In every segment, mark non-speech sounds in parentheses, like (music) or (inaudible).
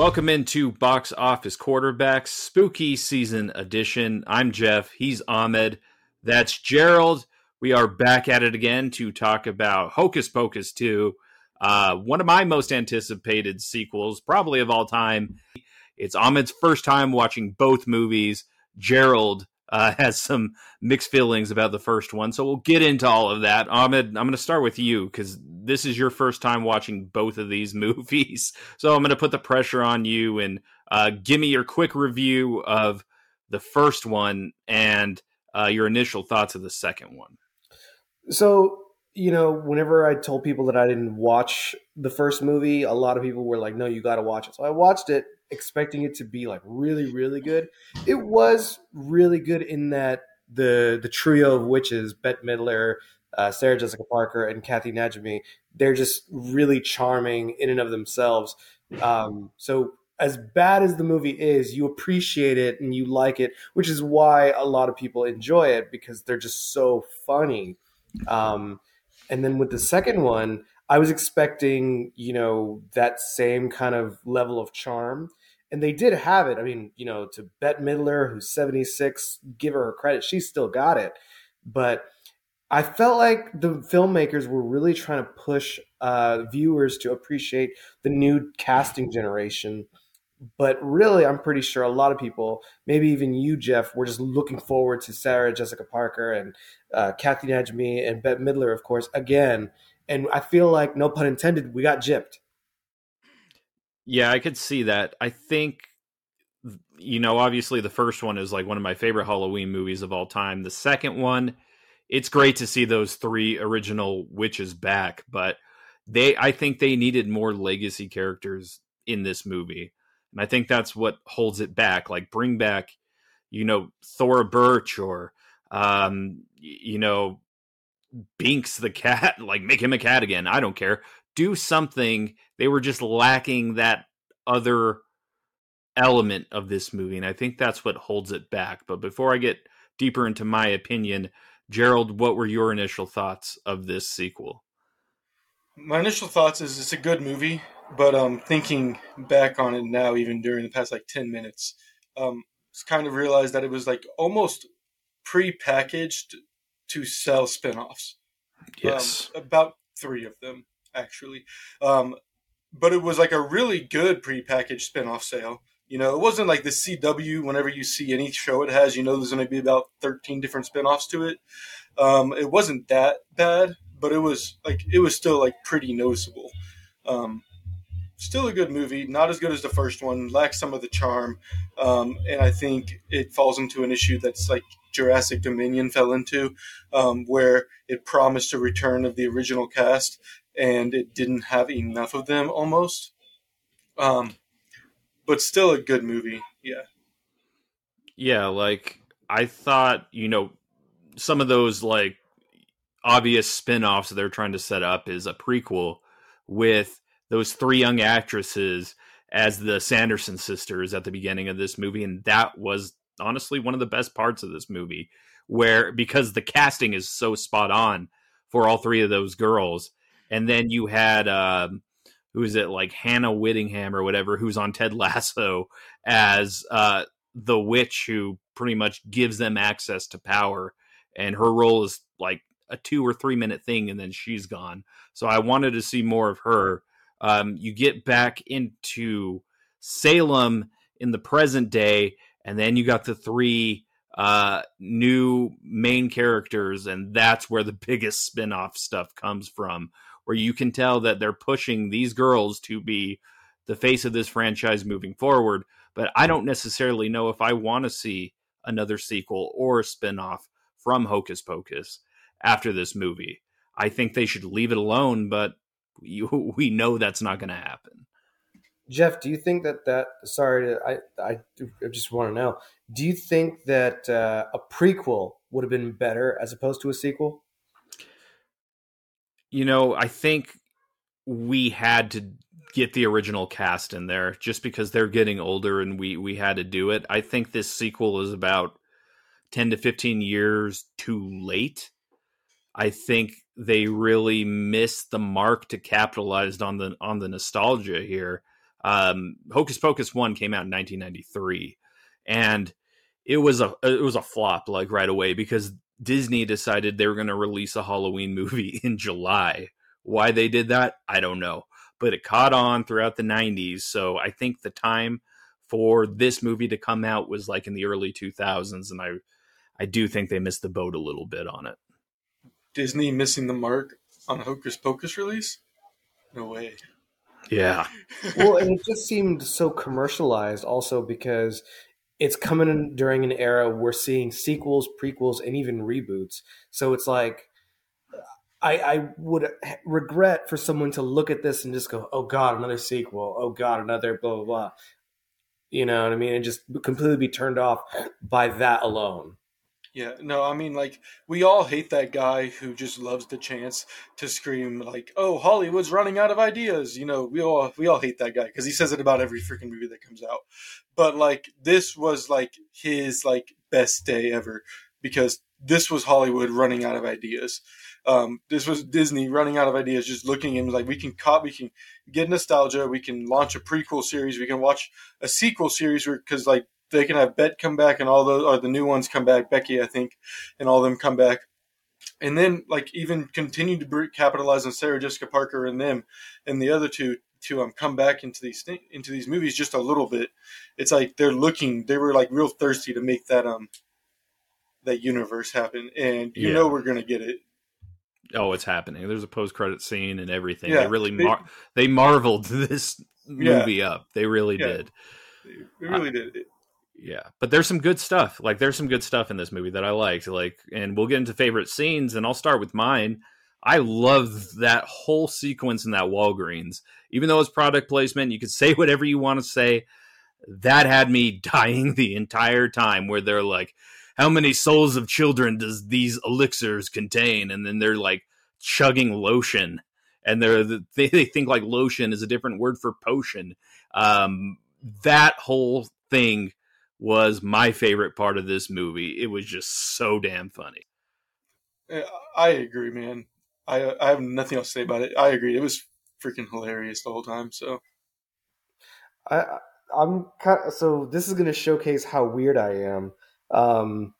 Welcome into Box Office Quarterbacks Spooky Season Edition. I'm Jeff. He's Ahmed. That's Gerald. We are back at it again to talk about Hocus Pocus 2, uh, one of my most anticipated sequels, probably of all time. It's Ahmed's first time watching both movies. Gerald uh, (laughs) has some mixed feelings about the first one, so we'll get into all of that. Ahmed, I'm going to start with you because this is your first time watching both of these (laughs) movies, so I'm going to put the pressure on you and uh, give me your quick review of the first one and uh, your initial thoughts of the second one. So, you know, whenever I told people that I didn't watch the first movie, a lot of people were like, "No, you got to watch it." So I watched it expecting it to be like really really good. It was really good in that the the trio of witches, Bette Midler, uh, Sarah Jessica Parker, and Kathy Najimy, they're just really charming in and of themselves. Um, so as bad as the movie is, you appreciate it and you like it, which is why a lot of people enjoy it because they're just so funny. Um, and then with the second one, I was expecting, you know, that same kind of level of charm and they did have it. I mean, you know, to Bette Midler, who's 76, give her her credit. She still got it. But I felt like the filmmakers were really trying to push uh, viewers to appreciate the new casting generation. But really, I'm pretty sure a lot of people, maybe even you, Jeff, were just looking forward to Sarah Jessica Parker and uh, Kathy Najimy and Bette Midler, of course, again. And I feel like, no pun intended, we got gypped. Yeah, I could see that. I think you know, obviously the first one is like one of my favorite Halloween movies of all time. The second one, it's great to see those three original witches back, but they I think they needed more legacy characters in this movie. And I think that's what holds it back. Like bring back, you know, Thora Birch or um, you know, Binks the cat, (laughs) like make him a cat again. I don't care do something. They were just lacking that other element of this movie, and I think that's what holds it back. But before I get deeper into my opinion, Gerald, what were your initial thoughts of this sequel? My initial thoughts is it's a good movie, but um, thinking back on it now, even during the past like ten minutes, um, kind of realized that it was like almost pre-packaged to sell spin-offs. Yes, um, about three of them actually. Um, but it was like a really good prepackaged spin-off sale. You know, it wasn't like the CW. Whenever you see any show it has, you know, there's going to be about 13 different spin-offs to it. Um, it wasn't that bad, but it was like it was still like pretty noticeable. Um, still a good movie, not as good as the first one. Lacks some of the charm, um, and I think it falls into an issue that's like Jurassic Dominion fell into, um, where it promised a return of the original cast, and it didn't have enough of them almost. Um, but still a good movie. Yeah. Yeah, like I thought, you know, some of those like obvious spin-offs they're trying to set up is a prequel with those three young actresses as the Sanderson sisters at the beginning of this movie and that was honestly one of the best parts of this movie where because the casting is so spot on for all three of those girls and then you had um, who is it like Hannah Waddingham or whatever, who's on Ted Lasso as uh, the witch who pretty much gives them access to power, and her role is like a two or three minute thing, and then she's gone. So I wanted to see more of her. Um, you get back into Salem in the present day, and then you got the three uh, new main characters, and that's where the (laughs) biggest spin off stuff comes from where you can tell that they're pushing these girls to be the face of this franchise moving forward. But I don't necessarily know if I want to see another sequel or a spinoff from Hocus Pocus after this movie. I think they should leave it alone, but you, (laughs) we know that's not going to happen. Jeff, do you think that that? Sorry, I I, I just want to know. Do you think that uh, a prequel would have been better as opposed to a sequel? You know, I think we had to get the original cast in there just because they're getting older and we we had to do it. I think this sequel is about 10 to 15 years too late. I think they really missed the mark to capitalize on the on the nostalgia here. Um, Hocus Pocus one came out in 1993, and it was a it was a flop like right away because Disney decided they were going to release a Halloween movie (laughs) in July. Why they did that, I don't know, but it caught on throughout the 90s. So I think the time for this movie to come out was like in the early 2000s, and I I do think they missed the boat a little bit on it. Disney missing the mark on a Hocus Pocus release? No way. Yeah. well, and it just seemed so commercialized also because it's coming in during an era we're seeing sequels, prequels, and even reboots. So it's like I, I would regret for someone to look at this and just go, "Oh God, another sequel! Oh God, another blah blah blah." You know what I mean? And just completely be turned off by that alone. Yeah, no, I mean, like, we all hate that guy who just loves the chance to scream, like, "Oh, Hollywood's running out of ideas." You know, we all we all hate that guy because he says it about every freaking movie that comes out. But like, this was like his like best day ever because this was Hollywood running out of ideas. Um, this was Disney running out of ideas, just looking and like, we can cop, we can get nostalgia, we can launch a prequel series, we can watch a sequel series because like they can have Bette come back and all those, or the new ones come back, Becky, I think, and all of them come back. And then, like, even continue to capitalize on Sarah Jessica Parker and them, and the other two to um come back into these th- into these movies just a little bit. It's like they're looking, they were like real thirsty to make that um that universe happen, and you yeah. know we're gonna get it. Oh, it's happening. There's a post credit scene and everything. Yeah, they really mar- they, they marveled (laughs) this movie yeah. up. They really did. They really uh, did. Yeah, but there's some good stuff. Like there's some good stuff in this movie that I liked. Like, and we'll get into favorite scenes, and I'll start with mine. I love that whole sequence in that Walgreens. Even though it's product placement, you could (laughs) say whatever you want to say. That had me (laughs) dying the entire time. Where they're like, "How many souls of children does these elixirs contain?" And then they're like chugging lotion, and they're (laughs) they, they think like lotion is a different word for potion. Um, that whole thing was my favorite part of this movie. It was just so damn funny. I agree, man. I I have nothing else to say about it. I agree. It was freaking hilarious the whole time. So, I I'm kind of, so this is going to showcase how weird I am. Um,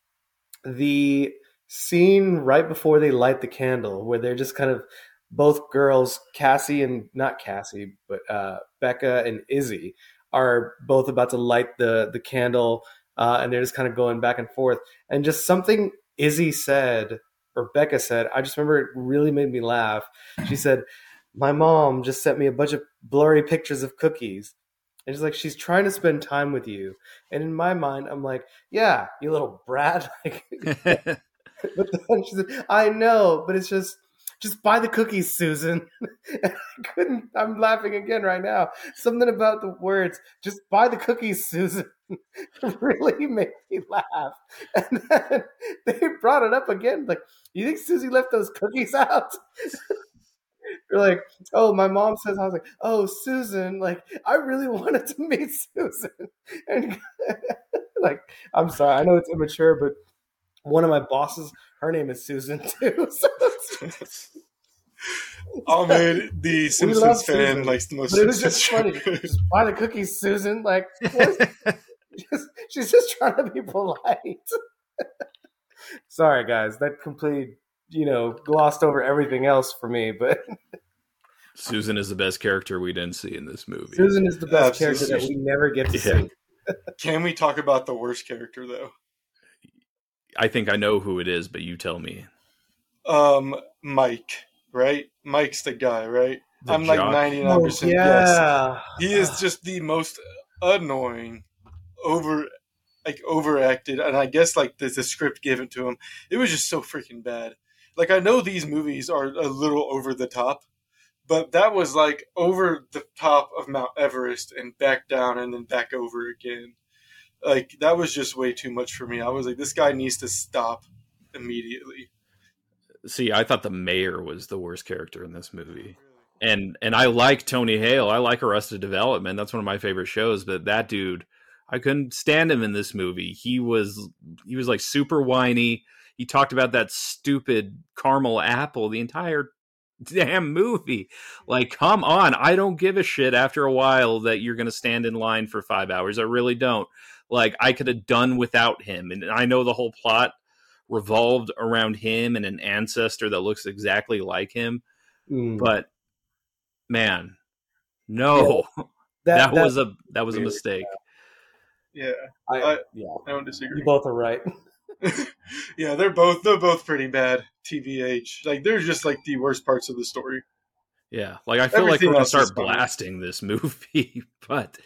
the scene right before they light the candle, where they're just kind of both girls, Cassie and not Cassie, but uh, Becca and Izzy, are both about to light the the candle, uh, and they're just kind of going back and forth. And just something Izzy said or Becca said, I just remember it really made me laugh. She said, "My mom just sent me a bunch of blurry pictures of cookies." And she's like, she's trying to spend time with you. And in my mind, I'm like, yeah, you little brat. (laughs) Like, (laughs) (laughs) but then she said, I know, but it's just just buy the cookies, Susan. (laughs) I couldn't. I'm laughing again right now. Something about the words, just buy the cookies, Susan, (laughs) really made me laugh. (laughs) And then they brought it up again. Like, you think Susie left those cookies out? You're like, oh, my mom says, I was like, oh, Susan, like, I really wanted to meet Susan. And like, I'm sorry, I know it's immature, but one of my bosses, her name is Susan (laughs) too. So (laughs) (laughs) oh, man, the Simpsons fan Susan, likes the most. But it was just funny. Just buy the cookies, Susan. Like just, she's just trying to be polite. Sorry, guys, that completely you know glossed over everything else for me. But Susan is the best character we didn't see in this movie. Susan is the best character that we never get to yeah. see. Can we talk about the worst character though? I think I know who it is, but you tell me. Um, Mike, right? Mike's the guy, right? The I'm jock. like 99 percent yeah. yes. He is just the most annoying, over, like overacted, and I guess like the, the script given to him, it was just so freaking bad. Like I know these movies are a little over the top, but that was like over the top of Mount Everest and back down and then back over again like that was just way too much for me. I was like, this guy needs to stop immediately. See, I thought the mayor was the worst character in this movie. And and I like Tony Hale. I like Arrested Development. That's one of my favorite shows, but that dude, I couldn't stand him in this movie. He was he was like super whiny. He talked about that stupid caramel apple the entire damn movie. Like, come on. I don't give a shit after a while that you're going to stand in line for five hours. I really don't. Like, I could have done without him. And I know the whole plot revolved around him and an ancestor that looks exactly like him. Mm. But man, no, (laughs) that, that, was a that was a mistake. Yeah, I, I- yeah. I don't disagree. You both are right. (laughs) (laughs) yeah, they're both they're both pretty bad. TVH, like they're just like the worst parts of the story. Yeah, like I feel like we're gonna start blasting this movie, but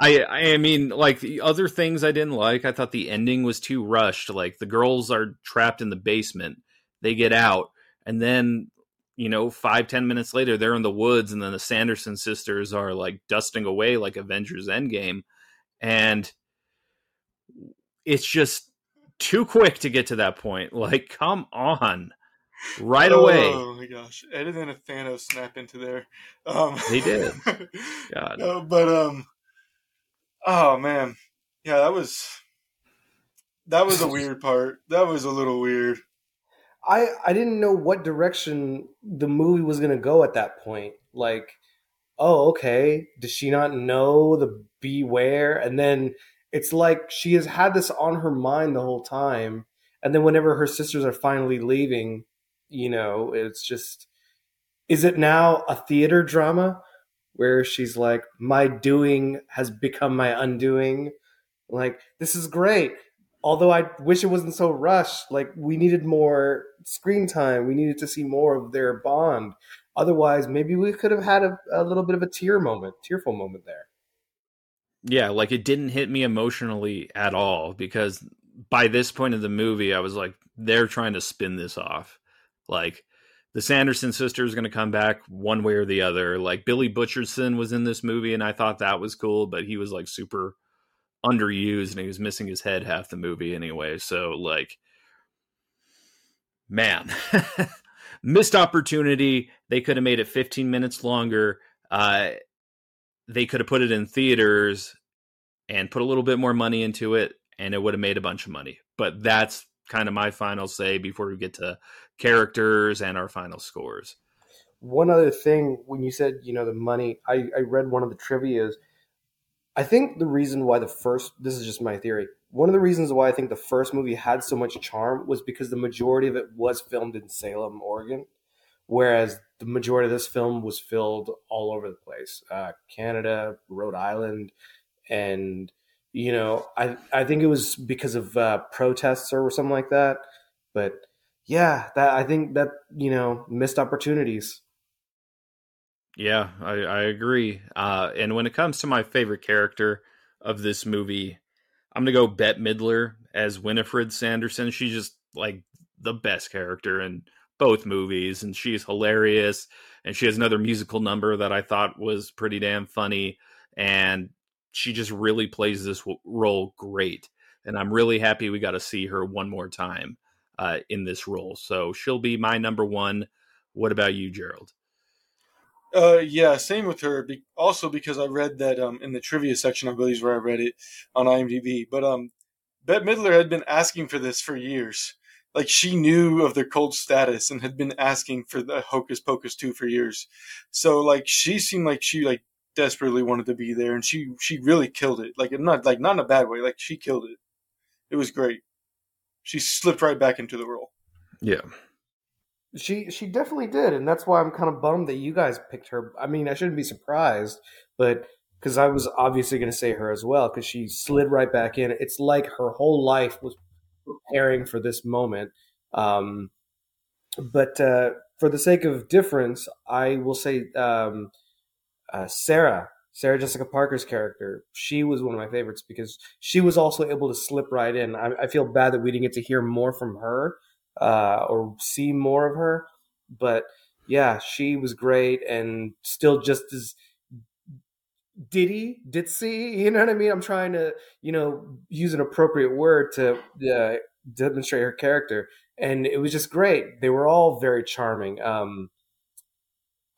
I I mean like the other things I didn't like. I thought the ending was too rushed. Like the girls are trapped in the basement, they get out, and then you know five ten minutes later they're in the woods, and then the Sanderson sisters are like dusting away like Avengers Endgame, and it's just too quick to get to that point. Like, come on, right away. Oh my gosh! And then a Thanos snap into there. Um, They did. (laughs) God. No, but um, oh man, yeah, that was that was a (laughs) weird part. That was a little weird. I I didn't know what direction the movie was going to go at that point. Like, oh, okay, does she not know the beware? And then it's like she has had this on her mind the whole time. And then whenever her sisters are finally leaving, you know, it's just is it now a theater drama where she's like my doing has become my undoing? Like this is great although I wish it wasn't so rushed, like we needed more screen time. We needed to see more of their bond. Otherwise, maybe we could have had a, a little bit of a tear moment, tearful moment there. yeah like it didn't hit me emotionally at all because by this point of the movie i was like they're trying to spin this off like the sanderson sisters is going to come back one way or the other. Like billy butcherson was in this movie and i thought that was cool but he was like super underused and he was missing his head half the movie anyway. So like man (laughs) missed opportunity. They could have made it 15 minutes longer. Uh they could have put it in theaters and put a little bit more money into it and it would have made a bunch of money. But that's kind of my final say before we get to characters and our final scores One other thing, when you said, you know, the money, I, I read one of the trivias. I think the reason why the first, this is just my theory, one of the reasons why I think the first movie had so much charm was because the majority of it was filmed in Salem, Oregon, whereas the majority of this film was filmed all over the place uh, Canada, Rhode Island, and, you know, I, I think it was because of uh, protests or something like that. But yeah, that I think that, you know, missed opportunities. yeah i, I agree uh, and when it comes to my favorite character of this movie i'm gonna go bette midler as winifred sanderson she's just like the best character in both movies and she's hilarious and she has another musical number that i thought was pretty damn funny and she just really plays this role great and i'm really happy we got to see her one more time uh, in this role so she'll be my number one what about you gerald Uh, yeah, same with her. Be- also because I read that um in the trivia section, I believe is where I read it on IMDb. But um, Bette Midler had been asking for this for years. Like she knew of their cult status and had been asking for the Hocus Pocus two for years. So like she seemed like she like desperately wanted to be there, and she she really killed it. Like not like not in a bad way. Like she killed it. It was great. She slipped right back into the role. yeah She she definitely did, and that's why I'm kind of bummed that you guys picked her. I mean, I shouldn't be surprised, but because I was obviously going to say her as well, because she slid right back in. It's like her whole life was preparing for this moment. Um, but uh, for the sake of difference, I will say um, uh, Sarah, Sarah Jessica Parker's character. She was one of my favorites because she was also able to slip right in. I, I feel bad that we didn't get to hear more from her uh, or see more of her. But yeah, she was great and still just as diddy, ditzy. You know what I mean? I'm trying to, you know, use an appropriate word to uh, demonstrate her character, and it was just great. They were all very charming. Um,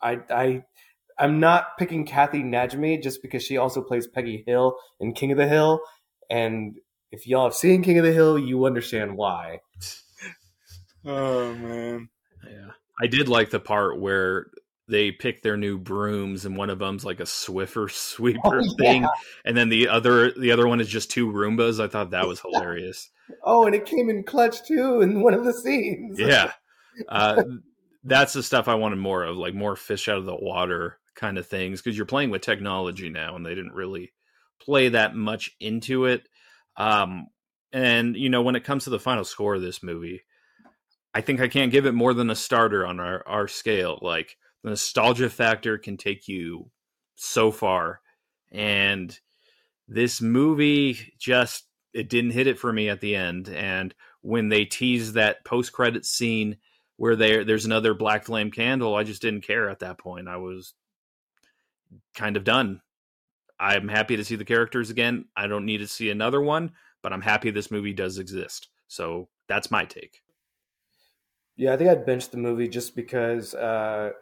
I, I, I'm not picking Kathy Najimy just because she also plays Peggy Hill in King of the Hill, and if y'all have seen King of the Hill, you understand why. (laughs) Oh man. Yeah. I did like the part where they pick their new brooms and one of them's like a Swiffer sweeper Oh, thing yeah. and then the other the other one is just two Roombas. I thought that was hilarious. Oh, and it came in clutch too in one of the scenes. yeah. (laughs) Uh, that's the stuff I wanted more of, like more fish out of the water kind of things because you're playing with technology now and they didn't really play that much into it. Um, and you know, when it comes to the final score of this movie, I think I can't give it more than a starter on our our scale. Like the nostalgia factor can take you so far, and this movie just it didn't hit it for me at the end. And when they tease that post credit scene where there there's another black flame candle, I just didn't care at that point. I was kind of done. I'm happy to see the characters again. I don't need to see another one, but I'm happy this movie does exist. So that's my take. Yeah, I think I'd bench the movie just because, uh,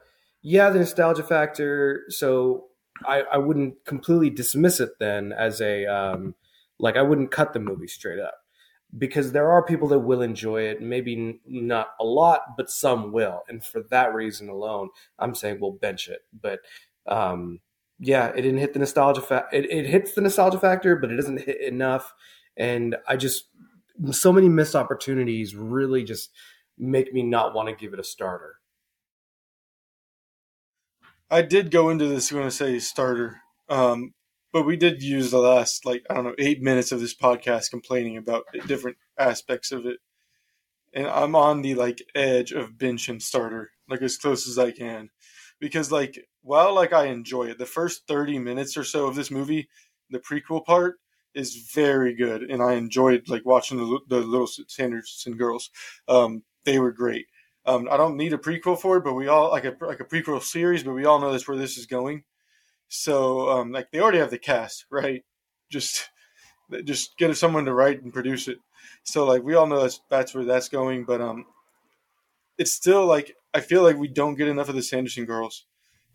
yeah, the nostalgia factor. So I, I wouldn't completely dismiss it then as a, um, like, I wouldn't cut the movie straight up because there are people that will enjoy it. Maybe not a lot, but some will. And for that reason alone, I'm saying we'll bench it. But, um, yeah, it didn't hit the nostalgia factor. It, it hits the nostalgia factor, but it doesn't hit enough. And I just, so many missed opportunities really just make me not want to give it a starter. I did go into this going to say starter, um, but we did use the last like I don't know eight minutes of this podcast complaining about different aspects of it, and I'm on the like edge of bench and starter, like as close as I can, because like while like I enjoy it, the first thirty minutes or so of this movie, the prequel part is very good, and I enjoyed like watching the the little Sanderson girls. Um, they were great. Um, I don't need a prequel for it, but we all like a like a prequel series, but we all know that's where this is going. So um, like they already have the cast, right? Just just get someone to write and produce it. So like we all know that's that's where that's going, but um, it's still like I feel like we don't get enough of the Sanderson girls.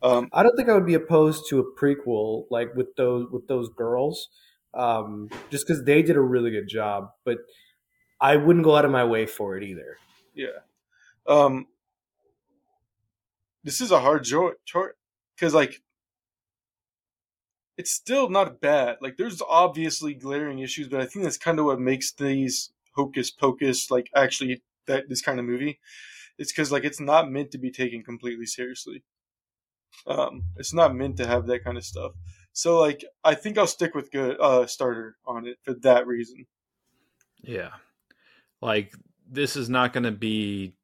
Um, I don't think I would be opposed to a prequel like with those with those girls, um, just because they did a really good job. But I wouldn't go out of my way for it either. Yeah. Um this is a hard chart because like it's still not bad. Like there's obviously glaring issues, but I think that's kind of what makes these hocus pocus like actually that this kind of movie. It's because like it's not meant to be taken completely seriously. Um, it's not meant to have that kind of stuff. So like I think I'll stick with good uh starter on it for that reason. Yeah. Like this is not going to be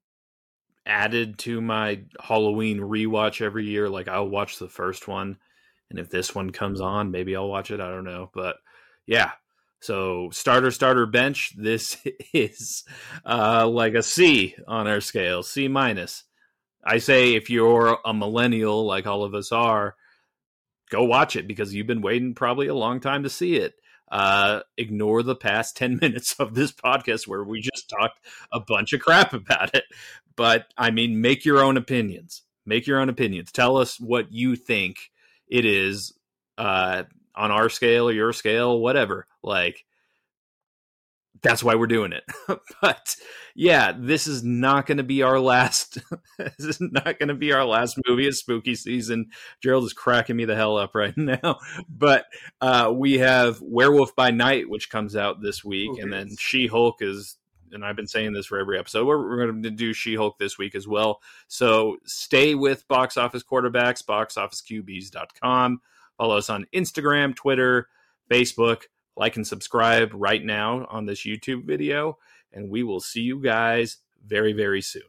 added to my Halloween rewatch every year. Like I'll watch the first one and if this one comes on, maybe I'll watch it. I don't know, but yeah. So starter, starter, bench. This (laughs) is uh, like a C on our scale, C minus. I say if you're a millennial, like all of us are, go watch it because you've been waiting probably a long time to see it. Uh, ignore the past (laughs) 10 minutes of this podcast where we just talked a bunch of crap about it. But I mean, make your own opinions. Make your own opinions. Tell us what you think it is uh, on our scale or your scale, whatever. Like, that's why we're doing it. (laughs) but yeah, this is not going to be our last. (laughs) this is not going to be our last movie of spooky season. Gerald is cracking me the hell up right (laughs) now. But uh, we have Werewolf by Night, which comes out this week, Oh, and then. She Hulk is. And I've been saying this for every episode. We're, we're going to do She Hulk this week as well. So stay with Box Office Quarterbacks, boxofficeqbs.com. Follow us on Instagram, Twitter, Facebook like and subscribe right now on this YouTube video, and we will see you guys very, very soon.